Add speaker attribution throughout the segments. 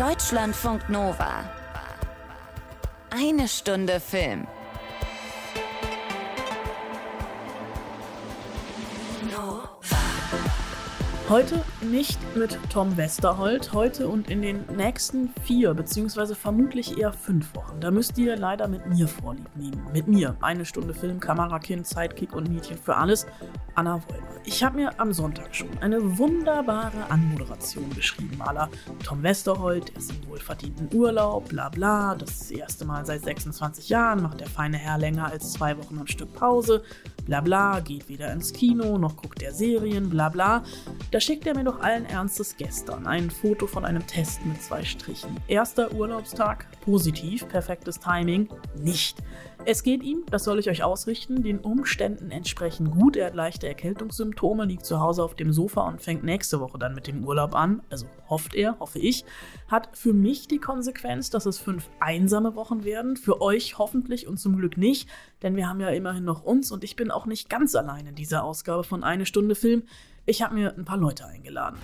Speaker 1: Deutschlandfunk Nova. Eine Stunde Film.
Speaker 2: Heute nicht mit Tom Westerholt, heute und in den nächsten vier, beziehungsweise vermutlich eher fünf Wochen. Da müsst ihr leider mit mir vorlieb nehmen. Mit mir. Eine Stunde Film, Kamerakind, Sidekick und Mädchen für alles. Anna Wollmer. Ich habe mir am Sonntag schon eine wunderbare Anmoderation geschrieben, aller Tom Westerholt, ist im wohlverdienten Urlaub, bla bla, das erste Mal seit 26 Jahren, macht der feine Herr länger als zwei Wochen am Stück Pause, bla bla, geht weder ins Kino, noch guckt er Serien, bla bla. Da schickt er mir doch allen Ernstes gestern ein Foto von einem Test mit zwei Strichen. Erster Urlaubstag, positiv, perfektes Timing, nicht. Es geht ihm, das soll ich euch ausrichten, den Umständen entsprechend gut. Er hat leichte Erkältungssymptome, liegt zu Hause auf dem Sofa und fängt nächste Woche dann mit dem Urlaub an. Also hofft er, hoffe ich. Hat für mich die Konsequenz, dass es fünf einsame Wochen werden. Für euch hoffentlich und zum Glück nicht, denn wir haben ja immerhin noch uns und ich bin auch nicht ganz allein in dieser Ausgabe von Eine Stunde Film. Ich habe mir ein paar Leute eingeladen.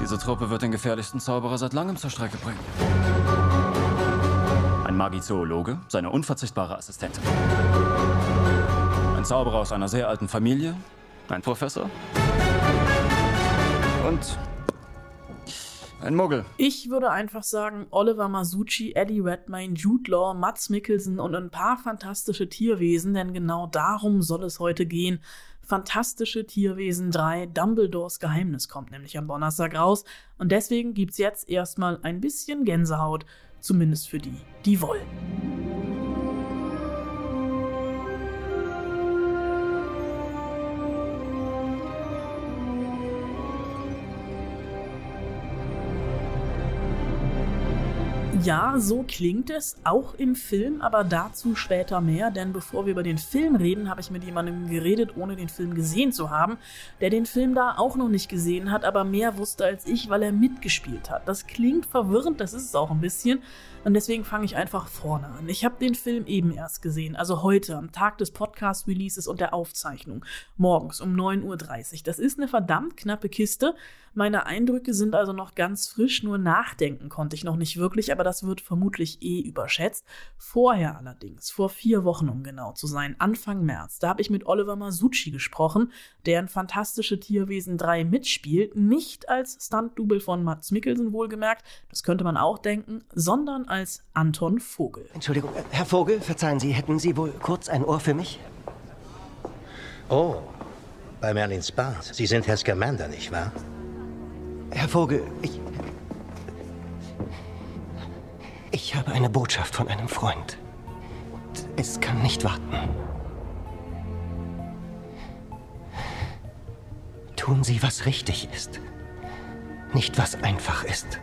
Speaker 3: Diese Truppe wird den gefährlichsten Zauberer seit langem zur Strecke bringen. Ein Magizoologe, seine unverzichtbare Assistentin. Ein Zauberer aus einer sehr alten Familie, ein Professor und ein Muggel.
Speaker 2: Ich würde einfach sagen, Oliver Masucci, Eddie Redmayne, Jude Law, Mats Mikkelsen und ein paar fantastische Tierwesen, denn genau darum soll es heute gehen. Fantastische Tierwesen 3, Dumbledores Geheimnis kommt nämlich am Donnerstag raus und deswegen gibt's jetzt erstmal ein bisschen Gänsehaut Zumindest für die, die wollen. Ja, so klingt es, auch im Film, aber dazu später mehr, denn bevor wir über den Film reden, habe ich mit jemandem geredet, ohne den Film gesehen zu haben, der den Film da auch noch nicht gesehen hat, aber mehr wusste als ich, weil er mitgespielt hat. Das klingt verwirrend, das ist es auch ein bisschen, und deswegen fange ich einfach vorne an. Ich habe den Film eben erst gesehen, also heute, am Tag des Podcast-Releases und der Aufzeichnung, morgens um 9.30 Uhr. Das ist eine verdammt knappe Kiste. Meine Eindrücke sind also noch ganz frisch, nur nachdenken konnte ich noch nicht wirklich, aber das wird vermutlich eh überschätzt. Vorher allerdings, vor vier Wochen um genau zu sein, Anfang März, da habe ich mit Oliver Masucci gesprochen, der in Fantastische Tierwesen 3 mitspielt, nicht als Stunt-Double von Mats Mikkelsen wohlgemerkt, das könnte man auch denken, sondern als Anton Vogel.
Speaker 4: Entschuldigung, Herr Vogel, verzeihen Sie, hätten Sie wohl kurz ein Ohr für mich?
Speaker 5: Oh, bei Merlin Spars. Sie sind Herr Scamander, nicht wahr?
Speaker 4: Herr Vogel, ich. Ich habe eine Botschaft von einem Freund. Es kann nicht warten. Tun Sie, was richtig ist. Nicht, was einfach ist.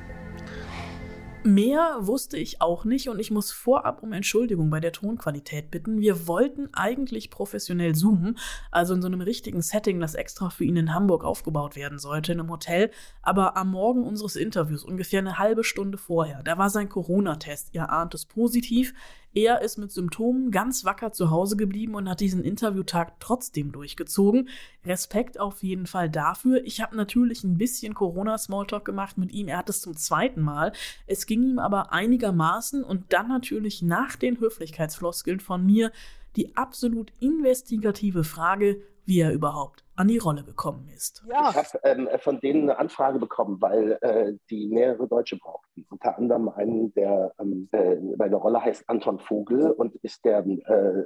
Speaker 2: Mehr wusste ich auch nicht und ich muss vorab um Entschuldigung bei der Tonqualität bitten. Wir wollten eigentlich professionell zoomen, also in so einem richtigen Setting, das extra für ihn in Hamburg aufgebaut werden sollte, in einem Hotel. Aber am Morgen unseres Interviews, ungefähr eine halbe Stunde vorher, da war sein Corona-Test. Ihr ahnt es positiv. Er ist mit Symptomen ganz wacker zu Hause geblieben und hat diesen Interviewtag trotzdem durchgezogen. Respekt auf jeden Fall dafür. Ich habe natürlich ein bisschen Corona-Smalltalk gemacht mit ihm. Er hat es zum zweiten Mal. Es ging ihm aber einigermaßen und dann natürlich nach den Höflichkeitsfloskeln von mir die absolut investigative Frage, wie er überhaupt an die Rolle gekommen ist.
Speaker 6: Ja. Ich habe ähm, von denen eine Anfrage bekommen, weil äh, die mehrere Deutsche brauchten. Unter anderem einen, der ähm, äh, meine Rolle heißt Anton Vogel und ist der äh,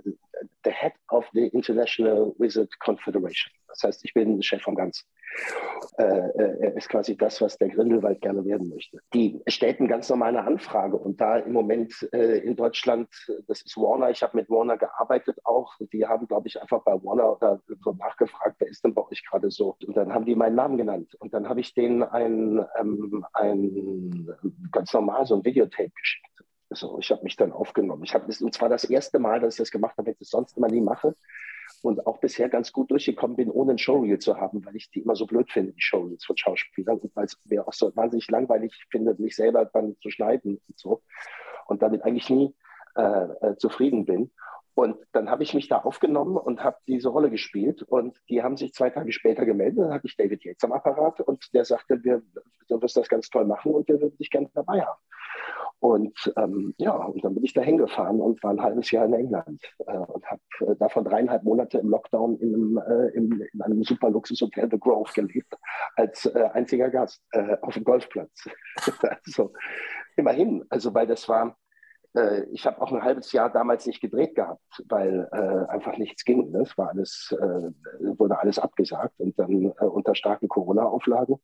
Speaker 6: the Head of the International Wizard Confederation. Das heißt, ich bin Chef vom Ganzen. Äh, äh, er ist quasi das, was der Grindelwald gerne werden möchte. Die stellten ganz normal eine Anfrage und da im Moment äh, in Deutschland, das ist Warner, ich habe mit Warner gearbeitet auch, die haben, glaube ich, einfach bei Warner da so nachgefragt, wer ist denn bei euch gerade so? Und dann haben die meinen Namen genannt und dann habe ich denen ein, ähm, ein ganz normal so ein Videotape geschickt. Also ich habe mich dann aufgenommen. Ich habe und zwar das erste Mal, dass ich das gemacht habe, wenn ich das sonst immer nie mache und auch bisher ganz gut durchgekommen bin, ohne ein Showreel zu haben, weil ich die immer so blöd finde, die Showreels von Schauspielern weil es mir auch so wahnsinnig langweilig finde, mich selber dann zu schneiden und so und damit eigentlich nie äh, äh, zufrieden bin. Und dann habe ich mich da aufgenommen und habe diese Rolle gespielt. Und die haben sich zwei Tage später gemeldet. Dann hatte ich David Yates am Apparat und der sagte, wir, du wirst das ganz toll machen und wir würden dich gerne dabei haben. Und ähm, ja, und dann bin ich da hingefahren und war ein halbes Jahr in England äh, und habe äh, davon dreieinhalb Monate im Lockdown in einem, äh, in, in einem super Luxushotel The Grove gelebt, als äh, einziger Gast äh, auf dem Golfplatz. also immerhin, also weil das war, äh, ich habe auch ein halbes Jahr damals nicht gedreht gehabt, weil einfach nichts ging. Ne? Es war alles, wurde alles abgesagt und dann unter starken Corona-Auflagen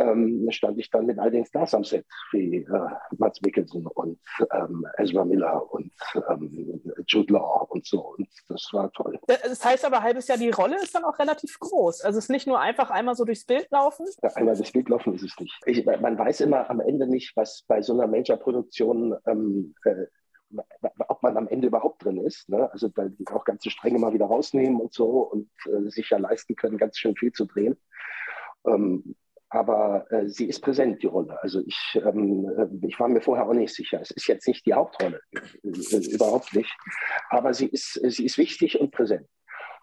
Speaker 6: ähm, stand ich dann mit all den Stars am Set, wie äh, Mats Mikkelsen und ähm, Ezra Miller und ähm, Jude Law und so. Und das war toll.
Speaker 2: Das heißt aber, halbes Jahr, die Rolle ist dann auch relativ groß. Also es ist nicht nur einfach einmal so durchs Bild laufen?
Speaker 6: Ja, einmal durchs Bild laufen ist es nicht. Ich, man weiß immer am Ende nicht, was bei so einer Major-Produktion ähm, äh, ob man am Ende überhaupt drin ist. Ne? Also weil die auch ganze Stränge mal wieder rausnehmen und so und äh, sich ja leisten können, ganz schön viel zu drehen. Ähm, aber äh, sie ist präsent, die Rolle. Also ich, ähm, äh, ich war mir vorher auch nicht sicher. Es ist jetzt nicht die Hauptrolle, äh, überhaupt nicht. Aber sie ist, sie ist wichtig und präsent.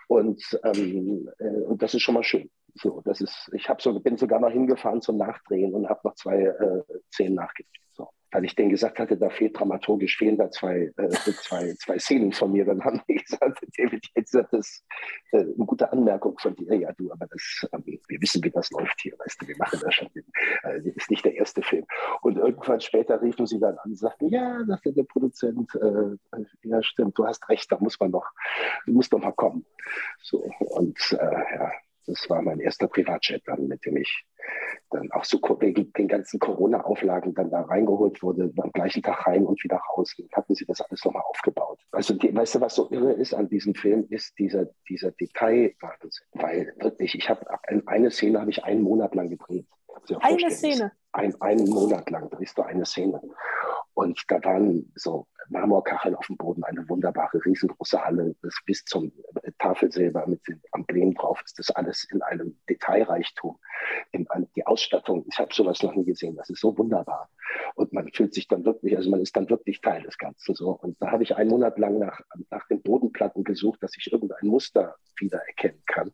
Speaker 6: Und, ähm, äh, und das ist schon mal schön. So, das ist, ich so, bin sogar noch hingefahren zum Nachdrehen und habe noch zwei äh, Szenen nachgedreht. Weil ich denen gesagt hatte, da fehlt dramaturgisch, fehlen da zwei, äh, zwei, zwei Szenen von mir. Dann haben die gesagt, David, jetzt ist das äh, eine gute Anmerkung von dir. Ja, du, aber das, äh, wir wissen, wie das läuft hier, weißt du, wir machen das schon. Äh, das ist nicht der erste Film. Und irgendwann später riefen sie dann an und sagten, ja, sagte der Produzent, äh, ja, stimmt, du hast recht, da muss man noch, du musst doch mal kommen. So, und äh, ja, das war mein erster Privatjet dann, mit dem ich dann auch so wegen den ganzen Corona-Auflagen dann da reingeholt wurde, am gleichen Tag rein und wieder raus. Und hatten sie das alles nochmal aufgebaut. Also, die, weißt du, was so irre ist an diesem Film, ist dieser, dieser Detailwahnsinn. Weil wirklich, ich habe eine Szene habe ich einen Monat lang gedreht.
Speaker 2: Eine Szene?
Speaker 6: Ein, einen Monat lang drehst du eine Szene. Und da waren so Marmorkacheln auf dem Boden, eine wunderbare, riesengroße Halle, das bis zum Tafelsilber mit dem Emblem drauf ist das alles in einem Detailreichtum. In, die Ausstattung, ich habe sowas noch nie gesehen, das ist so wunderbar. Und man fühlt sich dann wirklich, also man ist dann wirklich Teil des Ganzen. So. Und da habe ich einen Monat lang nach, nach den Bodenplatten gesucht, dass ich irgendein Muster wiedererkennen kann.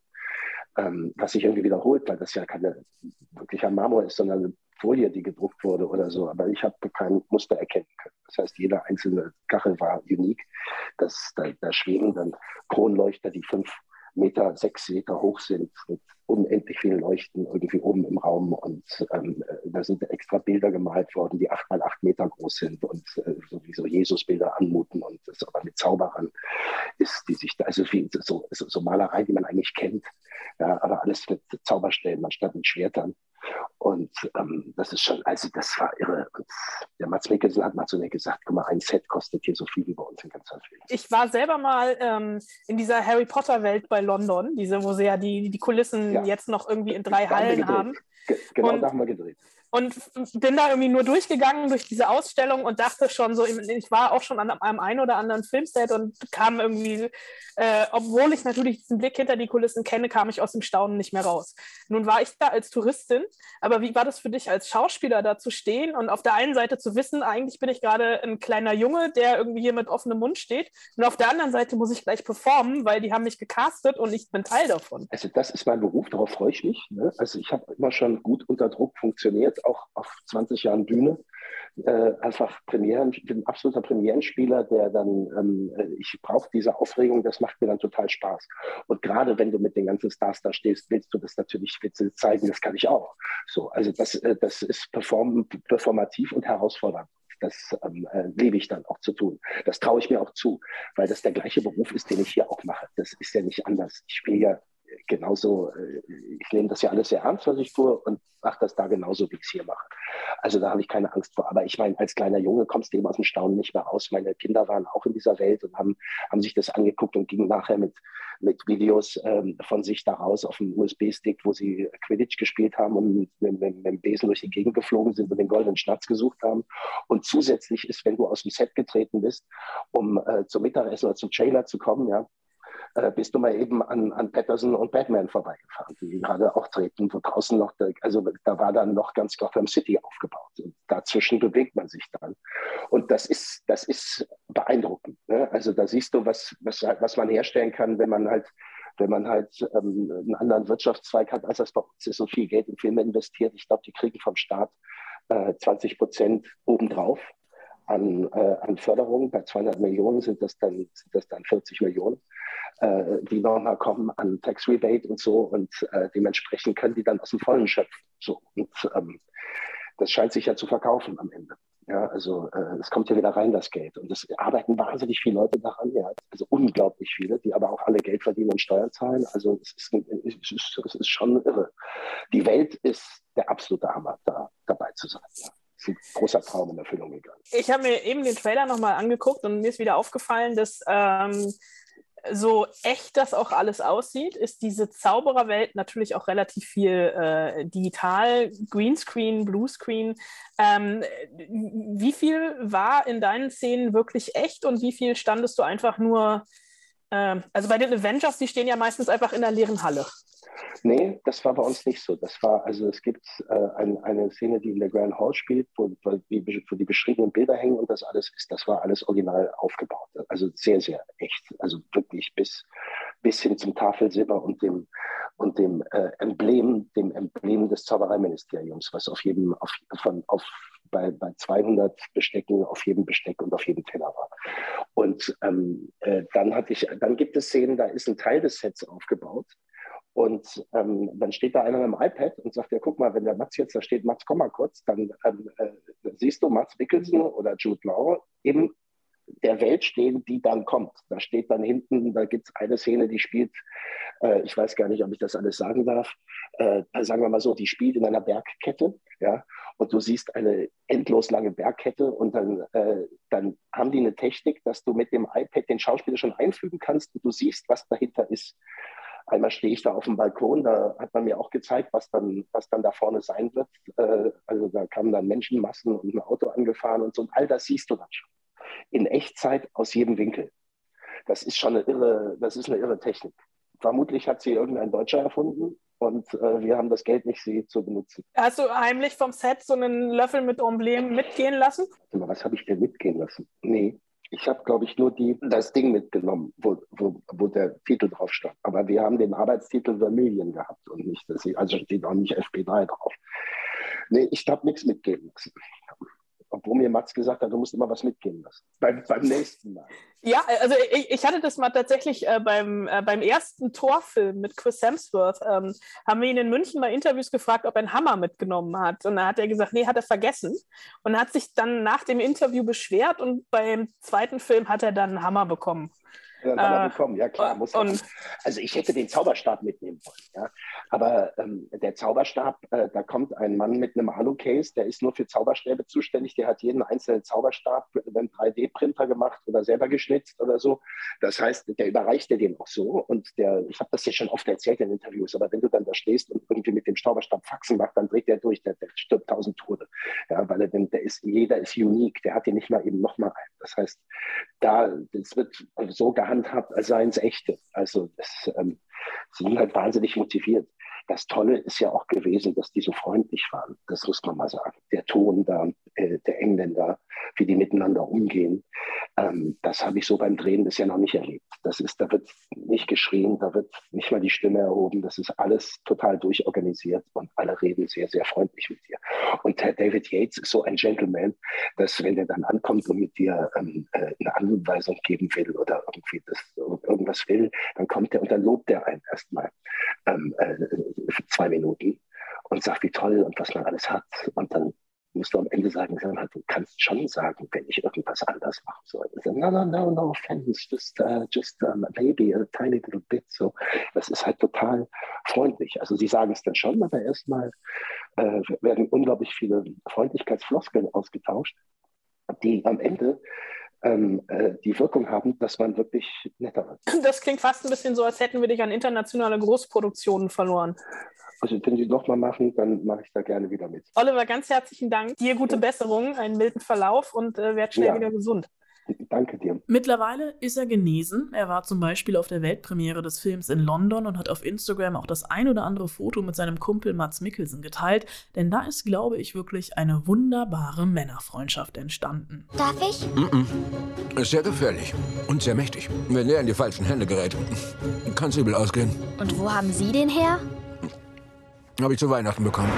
Speaker 6: Ähm, was sich irgendwie wiederholt, weil das ja keine wirklicher Marmor ist, sondern Folie, die gedruckt wurde oder so. Aber ich habe kein Muster erkennen können. Das heißt, jede einzelne Kachel war unique. Das, da, da schweben dann Kronleuchter, die fünf Meter, sechs Meter hoch sind, mit unendlich vielen Leuchten irgendwie oben im Raum. Und ähm, da sind extra Bilder gemalt worden, die acht mal acht Meter groß sind und äh, sowieso Jesus-Bilder anmuten und das aber mit Zauberern ist, die sich da, also wie, so, so, so Malerei, die man eigentlich kennt, ja, aber alles mit Zauberstellen anstatt mit Schwertern. Und ähm, das ist schon, also das war irre. Und der Mats Mikkelsen hat mal zu mir gesagt, guck mal, ein Set kostet hier so viel wie bei uns in ganz Film.
Speaker 2: Ich war selber mal ähm, in dieser Harry Potter-Welt bei London, diese, wo sie ja die, die Kulissen ja. jetzt noch irgendwie in drei Hallen haben.
Speaker 6: Genau, und, da haben wir gedreht
Speaker 2: und bin da irgendwie nur durchgegangen durch diese Ausstellung und dachte schon so, ich war auch schon an einem einen oder anderen Filmset und kam irgendwie, äh, obwohl ich natürlich diesen Blick hinter die Kulissen kenne, kam ich aus dem Staunen nicht mehr raus. Nun war ich da als Touristin, aber wie war das für dich als Schauspieler da zu stehen und auf der einen Seite zu wissen, eigentlich bin ich gerade ein kleiner Junge, der irgendwie hier mit offenem Mund steht und auf der anderen Seite muss ich gleich performen, weil die haben mich gecastet und ich bin Teil davon.
Speaker 6: Also das ist mein Beruf, darauf freue ich mich. Ne? Also ich habe immer schon gut unter Druck funktioniert auch auf 20 Jahren Bühne. Äh, einfach Premieren, ich bin ein absoluter Premierenspieler, der dann, ähm, äh, ich brauche diese Aufregung, das macht mir dann total Spaß. Und gerade wenn du mit den ganzen Stars da stehst, willst du das natürlich willst zeigen, das kann ich auch. So, also das, äh, das ist perform performativ und herausfordernd. Das ähm, äh, liebe ich dann auch zu tun. Das traue ich mir auch zu, weil das der gleiche Beruf ist, den ich hier auch mache. Das ist ja nicht anders. Ich spiele ja genauso, äh, ich nehme das ja alles sehr ernst, was ich tue und mache das da genauso, wie ich es hier mache. Also da habe ich keine Angst vor. Aber ich meine, als kleiner Junge kommst du eben aus dem Staunen nicht mehr raus. Meine Kinder waren auch in dieser Welt und haben, haben sich das angeguckt und gingen nachher mit, mit Videos ähm, von sich da raus auf dem USB-Stick, wo sie Quidditch gespielt haben und mit, mit, mit, dem Besen durch die Gegend geflogen sind und den goldenen Schnatz gesucht haben. Und zusätzlich ist, wenn du aus dem Set getreten bist, um äh, zum Mittagessen oder zum Trailer zu kommen, ja, äh, bist du mal eben an, an Patterson und Batman vorbeigefahren, die gerade auch treten, wo draußen noch, der, also da war dann noch ganz Gotham City aufgebaut. Und dazwischen bewegt man sich dann. Und das ist, das ist beeindruckend. Ne? Also da siehst du, was, was, was man herstellen kann, wenn man halt wenn man halt ähm, einen anderen Wirtschaftszweig hat, als das bei uns ist und viel Geld in Filme investiert. Ich glaube, die kriegen vom Staat äh, 20 Prozent obendrauf an, äh, an Förderung. Bei 200 Millionen sind das dann, sind das dann 40 Millionen, äh, die nochmal kommen an Tax Rebate und so. Und äh, dementsprechend können die dann aus dem Vollen schöpfen. So. Und ähm, das scheint sich ja zu verkaufen am Ende. Ja, also äh, es kommt ja wieder rein, das Geld. Und es arbeiten wahnsinnig viele Leute daran, ja, also unglaublich viele, die aber auch alle Geld verdienen und Steuern zahlen. Also es ist, es ist, es ist schon irre. Die Welt ist der absolute Hammer, da dabei zu sein. Ja ein großer Traum in Erfüllung gegangen.
Speaker 7: Ich habe mir eben den Trailer nochmal angeguckt und mir ist wieder aufgefallen, dass ähm, so echt das auch alles aussieht, ist diese Zaubererwelt natürlich auch relativ viel äh, digital, Greenscreen, Bluescreen. Ähm, wie viel war in deinen Szenen wirklich echt und wie viel standest du einfach nur, äh, also bei den Avengers, die stehen ja meistens einfach in der leeren Halle.
Speaker 6: Nee, das war bei uns nicht so. Das war, also es gibt äh, ein, eine Szene, die in der Grand Hall spielt, wo, wo, die, wo die beschriebenen Bilder hängen und das alles ist, das war alles original aufgebaut. Also sehr, sehr echt. Also wirklich bis, bis hin zum Tafelsilber und dem, und dem äh, Emblem, dem Emblem des Zaubereiministeriums, was auf jedem, auf, von, auf bei, bei 200 Bestecken auf jedem Besteck und auf jedem Teller war. Und ähm, äh, dann hatte ich, dann gibt es Szenen, da ist ein Teil des Sets aufgebaut und ähm, dann steht da einer mit dem iPad und sagt, ja, guck mal, wenn der Mats jetzt da steht, Mats, komm mal kurz, dann ähm, äh, siehst du Mats Wickelsen oder Jude Law in der Welt stehen, die dann kommt. Da steht dann hinten, da gibt es eine Szene, die spielt, äh, ich weiß gar nicht, ob ich das alles sagen darf, äh, sagen wir mal so, die spielt in einer Bergkette, ja, und du siehst eine endlos lange Bergkette und dann, äh, dann haben die eine Technik, dass du mit dem iPad den Schauspieler schon einfügen kannst und du siehst, was dahinter ist. Einmal stehe ich da auf dem Balkon, da hat man mir auch gezeigt, was dann, was dann da vorne sein wird. Äh, also da kamen dann Menschenmassen und ein Auto angefahren und so. Und all das siehst du dann schon. In Echtzeit aus jedem Winkel. Das ist schon eine irre, das ist eine irre Technik. Vermutlich hat sie irgendein Deutscher erfunden und äh, wir haben das Geld nicht, sie zu benutzen.
Speaker 7: Hast du heimlich vom Set so einen Löffel mit Emblem mitgehen lassen?
Speaker 6: Was habe ich denn mitgehen lassen? Nee, ich habe, glaube ich, nur die, das Ding mitgenommen, wo, wo, wo der Titel drauf stand. Aber wir haben den Arbeitstitel Vermilion gehabt und nicht, dass ich, also steht auch nicht FP3 drauf. Nee, ich habe nichts mitgeben lassen. Obwohl mir Mats gesagt hat, du musst immer was mitgehen lassen. Beim, beim nächsten Mal.
Speaker 7: Ja, also ich, ich hatte das mal tatsächlich äh, beim, äh, beim ersten Torfilm mit Chris Hemsworth. Ähm, haben wir ihn in München bei Interviews gefragt, ob er einen Hammer mitgenommen hat. Und da hat er gesagt, nee, hat er vergessen. Und hat sich dann nach dem Interview beschwert und beim zweiten Film hat er dann einen Hammer bekommen
Speaker 6: dann haben wir äh, bekommen. Ja, klar, muss man. Also ich hätte den Zauberstab mitnehmen wollen. Ja. Aber ähm, der Zauberstab, äh, da kommt ein Mann mit einem Alu-Case, der ist nur für Zauberstäbe zuständig. Der hat jeden einzelnen Zauberstab mit einem 3D-Printer gemacht oder selber geschnitzt oder so. Das heißt, der überreicht dir den auch so. Und der, ich habe das ja schon oft erzählt in Interviews, aber wenn du dann da stehst und irgendwie mit dem Zauberstab Faxen macht, dann dreht der durch, der, der stirbt tausend Tode. Ja, weil er, der ist, jeder ist unique, der hat den nicht mal eben nochmal ein. Das heißt, da, das wird so gehandhabt, als seien es echte. Also das, ähm, sie sind halt wahnsinnig motiviert. Das Tolle ist ja auch gewesen, dass die so freundlich waren. Das muss man mal sagen. Der Ton da, äh, der Engländer, wie die miteinander umgehen, ähm, das habe ich so beim Drehen bisher noch nicht erlebt. Das ist, da wird nicht geschrien, da wird nicht mal die Stimme erhoben. Das ist alles total durchorganisiert und alle reden sehr, sehr freundlich mit dir. Und Herr David Yates ist so ein Gentleman, dass wenn er dann ankommt und mit dir ähm, äh, eine Anweisung geben will oder irgendwie das, irgendwas will, dann kommt er und dann lobt er einen erstmal ähm, äh, zwei Minuten und sagt, wie toll und was man alles hat. Und dann musst du am Ende sagen, du kannst schon sagen, wenn ich irgendwas anders machen soll. no, no, no, no offense, just, uh, just um, maybe a tiny little bit. So, das ist halt total freundlich. Also sie sagen es dann schon, aber erstmal äh, werden unglaublich viele Freundlichkeitsfloskeln ausgetauscht, die am Ende ähm, äh, die Wirkung haben, dass man wirklich netter wird.
Speaker 7: Das klingt fast ein bisschen so, als hätten wir dich an internationale Großproduktionen verloren.
Speaker 6: Also wenn Sie nochmal machen, dann mache ich da gerne wieder mit.
Speaker 7: Oliver, ganz herzlichen Dank. Dir gute Besserung, einen milden Verlauf und äh, werd schnell ja. wieder gesund.
Speaker 6: Danke dir.
Speaker 2: Mittlerweile ist er genesen. Er war zum Beispiel auf der Weltpremiere des Films in London und hat auf Instagram auch das ein oder andere Foto mit seinem Kumpel Mats Mikkelsen geteilt, denn da ist, glaube ich, wirklich eine wunderbare Männerfreundschaft entstanden.
Speaker 8: Darf ich?
Speaker 9: Mm -mm. Ist sehr gefährlich und sehr mächtig. Wenn er in die falschen Hände gerät, kann es übel ausgehen.
Speaker 8: Und wo haben Sie den her?
Speaker 9: Habe ich zu Weihnachten bekommen.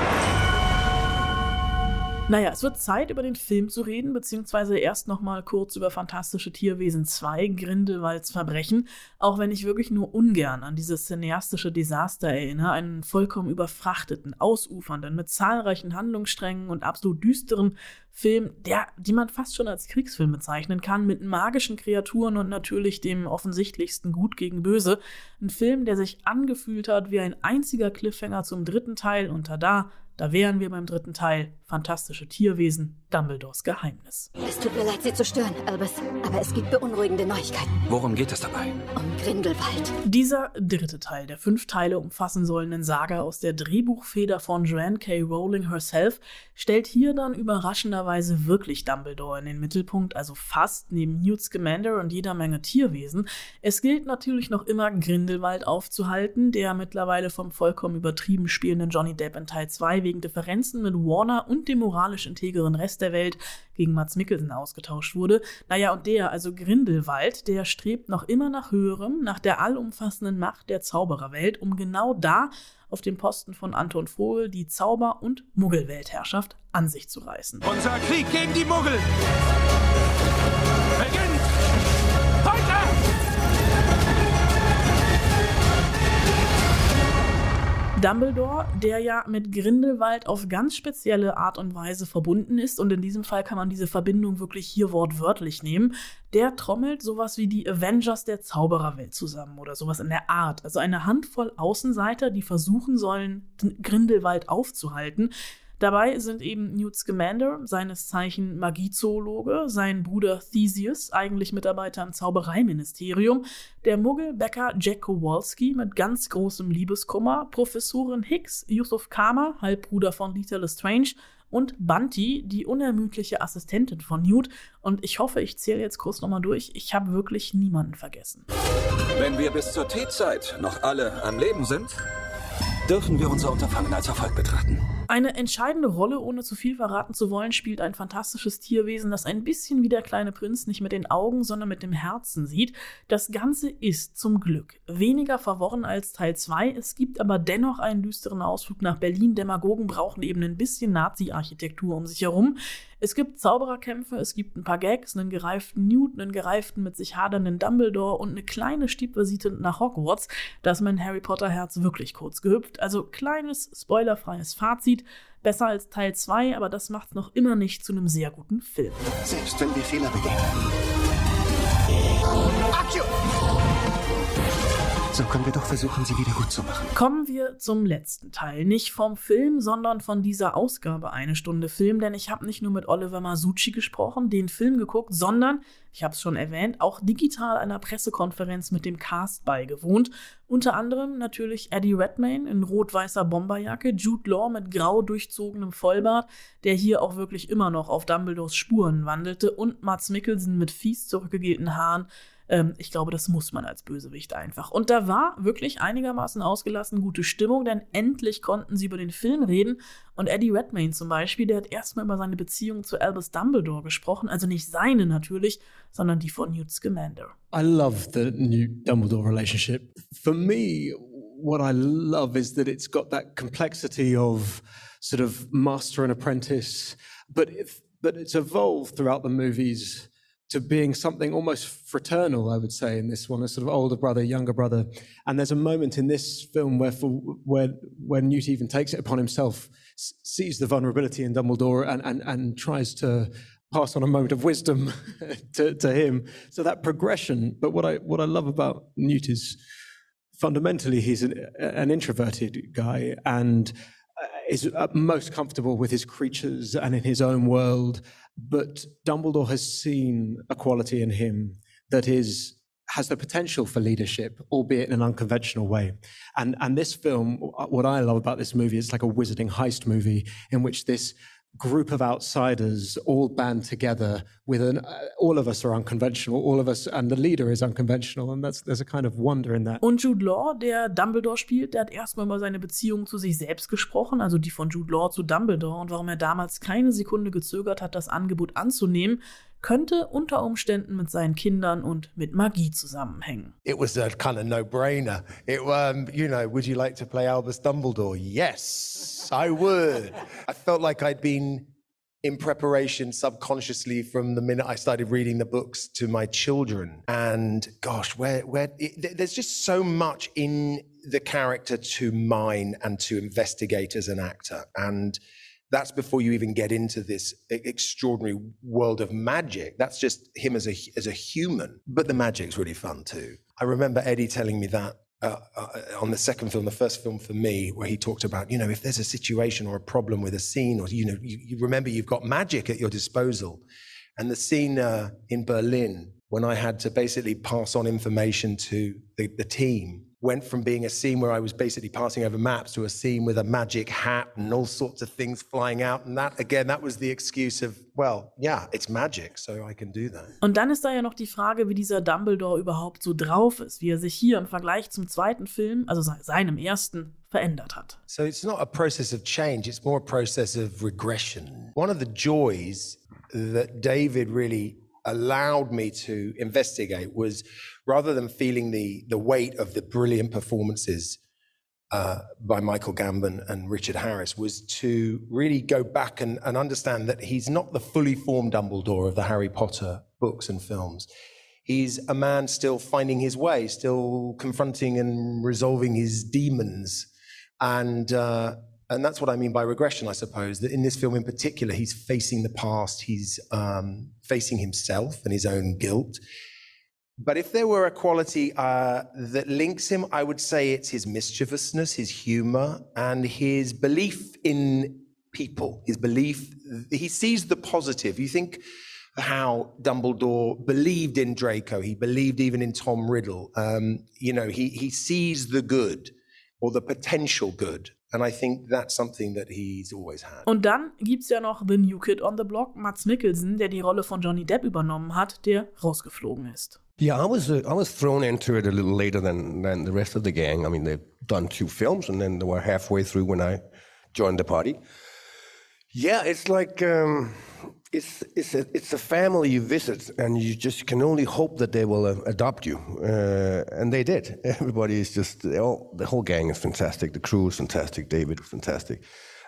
Speaker 2: Naja, es wird Zeit, über den Film zu reden, beziehungsweise erst nochmal kurz über Fantastische Tierwesen 2, Grindelwalds Verbrechen, auch wenn ich wirklich nur ungern an dieses cineastische Desaster erinnere, einen vollkommen überfrachteten, ausufernden, mit zahlreichen Handlungssträngen und absolut düsteren Film, der, die man fast schon als Kriegsfilm bezeichnen kann, mit magischen Kreaturen und natürlich dem offensichtlichsten Gut gegen Böse. Ein Film, der sich angefühlt hat wie ein einziger Cliffhanger zum dritten Teil und da da wären wir beim dritten Teil. Fantastische Tierwesen, Dumbledores Geheimnis.
Speaker 8: Es tut mir leid, Sie zu stören, Albus, aber es gibt beunruhigende Neuigkeiten.
Speaker 3: Worum geht es dabei?
Speaker 8: Um Grindelwald.
Speaker 2: Dieser dritte Teil der fünf Teile umfassen sollenden Saga aus der Drehbuchfeder von Joanne K. Rowling herself stellt hier dann überraschenderweise wirklich Dumbledore in den Mittelpunkt, also fast neben Newt Scamander und jeder Menge Tierwesen. Es gilt natürlich noch immer Grindelwald aufzuhalten, der mittlerweile vom vollkommen übertrieben spielenden Johnny Depp in Teil 2 wegen Differenzen mit Warner und dem moralisch integeren Rest der Welt gegen Mats Mikkelsen ausgetauscht wurde. Naja, und der, also Grindelwald, der strebt noch immer nach höherem, nach der allumfassenden Macht der Zaubererwelt, um genau da auf dem Posten von Anton Vogel die Zauber- und Muggelweltherrschaft an sich zu reißen.
Speaker 10: Unser Krieg gegen die Muggel
Speaker 2: Dumbledore, der ja mit Grindelwald auf ganz spezielle Art und Weise verbunden ist, und in diesem Fall kann man diese Verbindung wirklich hier wortwörtlich nehmen, der trommelt sowas wie die Avengers der Zaubererwelt zusammen oder sowas in der Art. Also eine Handvoll Außenseiter, die versuchen sollen, Grindelwald aufzuhalten. Dabei sind eben Newt Scamander, seines Zeichen Magiezoologe, sein Bruder Theseus, eigentlich Mitarbeiter im Zaubereiministerium, der Muggelbäcker Jack Kowalski mit ganz großem Liebeskummer, Professorin Hicks, Yusuf Kama, Halbbruder von Lita Lestrange und Bunty, die unermüdliche Assistentin von Newt. Und ich hoffe, ich zähle jetzt kurz nochmal durch. Ich habe wirklich niemanden vergessen.
Speaker 11: Wenn wir bis zur Teezeit noch alle am Leben sind, dürfen wir unser Unterfangen als Erfolg betrachten.
Speaker 2: Eine entscheidende Rolle, ohne zu viel verraten zu wollen, spielt ein fantastisches Tierwesen, das ein bisschen wie der kleine Prinz nicht mit den Augen, sondern mit dem Herzen sieht. Das Ganze ist zum Glück weniger verworren als Teil 2. Es gibt aber dennoch einen düsteren Ausflug nach Berlin. Demagogen brauchen eben ein bisschen Nazi-Architektur um sich herum. Es gibt Zaubererkämpfe, es gibt ein paar Gags, einen gereiften Newt, einen gereiften mit sich hadernden Dumbledore und eine kleine Stiefvisite nach Hogwarts. Da ist mein Harry Potter Herz wirklich kurz gehüpft. Also kleines, spoilerfreies Fazit. Besser als Teil 2, aber das macht es noch immer nicht zu einem sehr guten Film.
Speaker 4: Selbst wenn wir Fehler begehen. Akio! So können wir doch versuchen, sie wieder gut zu machen.
Speaker 2: Kommen wir zum letzten Teil. Nicht vom Film, sondern von dieser Ausgabe Eine Stunde Film, denn ich habe nicht nur mit Oliver Masucci gesprochen, den Film geguckt, sondern, ich habe es schon erwähnt, auch digital einer Pressekonferenz mit dem Cast beigewohnt. Unter anderem natürlich Eddie Redmayne in rot-weißer Bomberjacke, Jude Law mit grau durchzogenem Vollbart, der hier auch wirklich immer noch auf Dumbledores Spuren wandelte, und Mats Mikkelsen mit fies zurückgegelten Haaren, ähm, ich glaube, das muss man als Bösewicht einfach. Und da war wirklich einigermaßen ausgelassen gute Stimmung, denn endlich konnten sie über den Film reden. Und Eddie Redmayne zum Beispiel, der hat erstmal über seine Beziehung zu Albus Dumbledore gesprochen. Also nicht seine natürlich, sondern die von Newt Scamander.
Speaker 12: I love the Newt Dumbledore relationship. For me, what I love is that it's got that complexity of sort of master and apprentice, but, it, but it's evolved throughout the movies. To being something almost fraternal, I would say, in this one, a sort of older brother, younger brother. And there's a moment in this film where, for, where, where Newt even takes it upon himself, sees the vulnerability in Dumbledore and, and, and tries to pass on a moment of wisdom to, to him. So that progression. But what I, what I love about Newt is fundamentally he's an, an introverted guy and uh, is most comfortable with his creatures and in his own world but Dumbledore has seen a quality in him that is has the potential for leadership, albeit in an unconventional way. And and this film, what I love about this movie, it's like a wizarding heist movie in which this group of outsiders all band together with an uh, all of us are unconventional all of us and the leader is unconventional and that's there's a kind of wonder in that.
Speaker 2: Und Jude Law der Dumbledore spielt der hat erstmal über seine Beziehung zu sich selbst gesprochen also die von Jude Law zu Dumbledore und warum er damals keine Sekunde gezögert hat das Angebot anzunehmen könnte unter Umständen mit seinen Kindern und mit Magie zusammenhängen.
Speaker 13: It was a kind of no-brainer. It um, you know, would you like to play Albus Dumbledore? Yes, I would. I felt like I'd been in preparation subconsciously from the minute I started reading the books to my children. And gosh, where where it, there's just so much in the character to mine and to investigate as an actor and that's before you even get into this extraordinary world of magic. That's just him as a as a human. But the magic's really fun too. I remember Eddie telling me that uh, uh, on the second film, the first film for me, where he talked about, you know, if there's a situation or a problem with a scene, or you know, you, you remember you've got magic at your disposal. And the scene uh, in Berlin when I had to basically pass on information to the, the team went from being a scene where I was basically passing over maps to a scene with a magic hat and all sorts of things flying out. And that, again, that was the excuse of, well, yeah, it's magic, so I can do that.
Speaker 2: Und dann ist da ja noch die Frage, wie dieser Dumbledore überhaupt so drauf ist, wie er sich hier im Vergleich zum zweiten Film, also seinem ersten, verändert hat.
Speaker 13: So it's not a process of change, it's more a process of regression. One of the joys that David really allowed me to investigate was rather than feeling the, the weight of the brilliant performances uh, by Michael Gambon and Richard Harris, was to really go back and, and understand that he's not the fully formed Dumbledore of the Harry Potter books and films. He's a man still finding his way, still confronting and resolving his demons. And uh, and that's what I mean by regression, I suppose. That in this film in particular, he's facing the past, he's um, facing himself and his own guilt. But if there were a quality uh, that links him, I would say it's his mischievousness, his humor, and his belief in people. His belief, he sees the positive. You think how Dumbledore believed in Draco, he believed even in Tom Riddle. Um, you know, he, he sees the good or the potential good And I think that's something that he's always had.
Speaker 2: Und dann gibt's ja noch The New Kid on the Block, Mats Mikkelsen, der die Rolle von Johnny Depp übernommen hat, der rausgeflogen ist.
Speaker 4: Yeah, I was uh, I was thrown into it a little later than than the rest of the gang. I mean, they've done two films, and then they were halfway through when I joined the party. Yeah, it's like um, it's it's a it's a family you visit, and you just can only hope that they will uh, adopt you, uh, and they did. Everybody is just all, the whole gang is fantastic. The crew is fantastic. David is fantastic.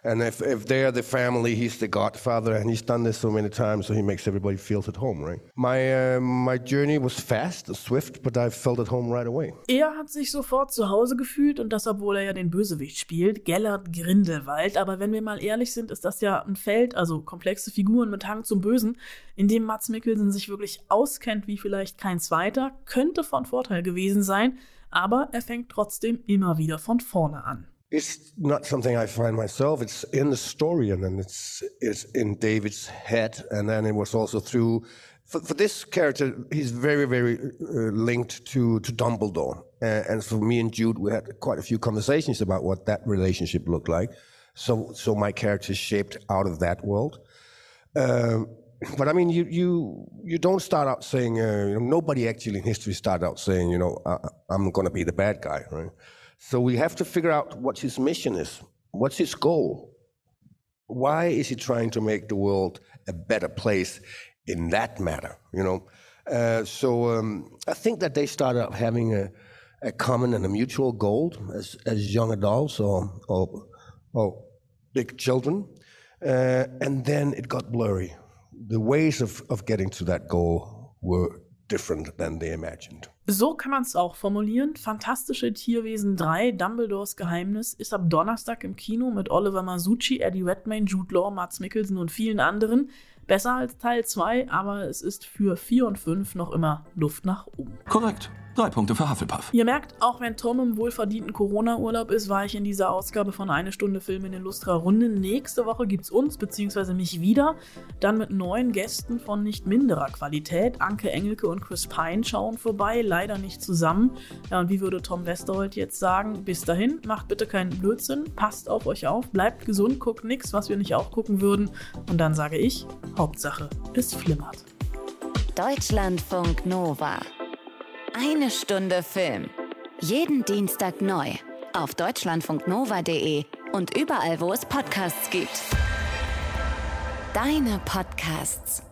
Speaker 4: And if, if they're the family, he's the godfather, and he's done this so many times, so he makes everybody feel at home, right? My, uh, my journey was fast swift, but I felt at home right away.
Speaker 2: Er hat sich sofort zu Hause gefühlt und das, obwohl er ja den Bösewicht spielt, Gellert Grindelwald. Aber wenn wir mal ehrlich sind, ist das ja ein Feld, also komplexe Figuren mit Hang zum Bösen, in dem Mats Mikkelsen sich wirklich auskennt wie vielleicht kein zweiter, könnte von Vorteil gewesen sein, aber er fängt trotzdem immer wieder von vorne an.
Speaker 4: It's not something I find myself. It's in the story, and then it's it's in David's head, and then it was also through. For, for this character, he's very, very uh, linked to to Dumbledore, and for me and Jude, we had quite a few conversations about what that relationship looked like. So, so my character shaped out of that world. Um, but I mean, you you you don't start out saying uh, you know, nobody actually in history started out saying you know I, I'm going to be the bad guy, right? So we have to figure out what his mission is. What's his goal? Why is he trying to make the world a better place in that matter? You know, uh, so um, I think that they started out having a, a, common and a mutual goal as, as young adults or, or, or big children, uh, and then it got blurry. The ways of, of getting to that goal were different than they imagined.
Speaker 2: So kann man es auch formulieren. Fantastische Tierwesen 3, Dumbledores Geheimnis, ist ab Donnerstag im Kino mit Oliver Masucci, Eddie Redmayne, Jude Law, Mats Mikkelsen und vielen anderen. Besser als Teil 2, aber es ist für 4 und 5 noch immer Luft nach oben.
Speaker 3: Korrekt.
Speaker 11: Drei Punkte für Hufflepuff.
Speaker 2: Ihr merkt, auch wenn Tom im wohlverdienten Corona-Urlaub ist, war ich in dieser Ausgabe von Eine Stunde Film in Illustra Runde. Nächste Woche gibt's uns bzw. mich wieder. Dann mit neuen Gästen von nicht minderer Qualität. Anke Engelke und Chris Pine schauen vorbei, leider nicht zusammen. Ja, und wie würde Tom Westerholt jetzt sagen? Bis dahin, macht bitte keinen Blödsinn, passt auf euch auf, bleibt gesund, guckt nichts, was wir nicht auch gucken würden. Und dann sage ich, Hauptsache, es flimmert.
Speaker 1: Deutschlandfunk Nova. Eine Stunde Film. Jeden Dienstag neu. Auf deutschlandfunknova.de und überall, wo es Podcasts gibt. Deine Podcasts.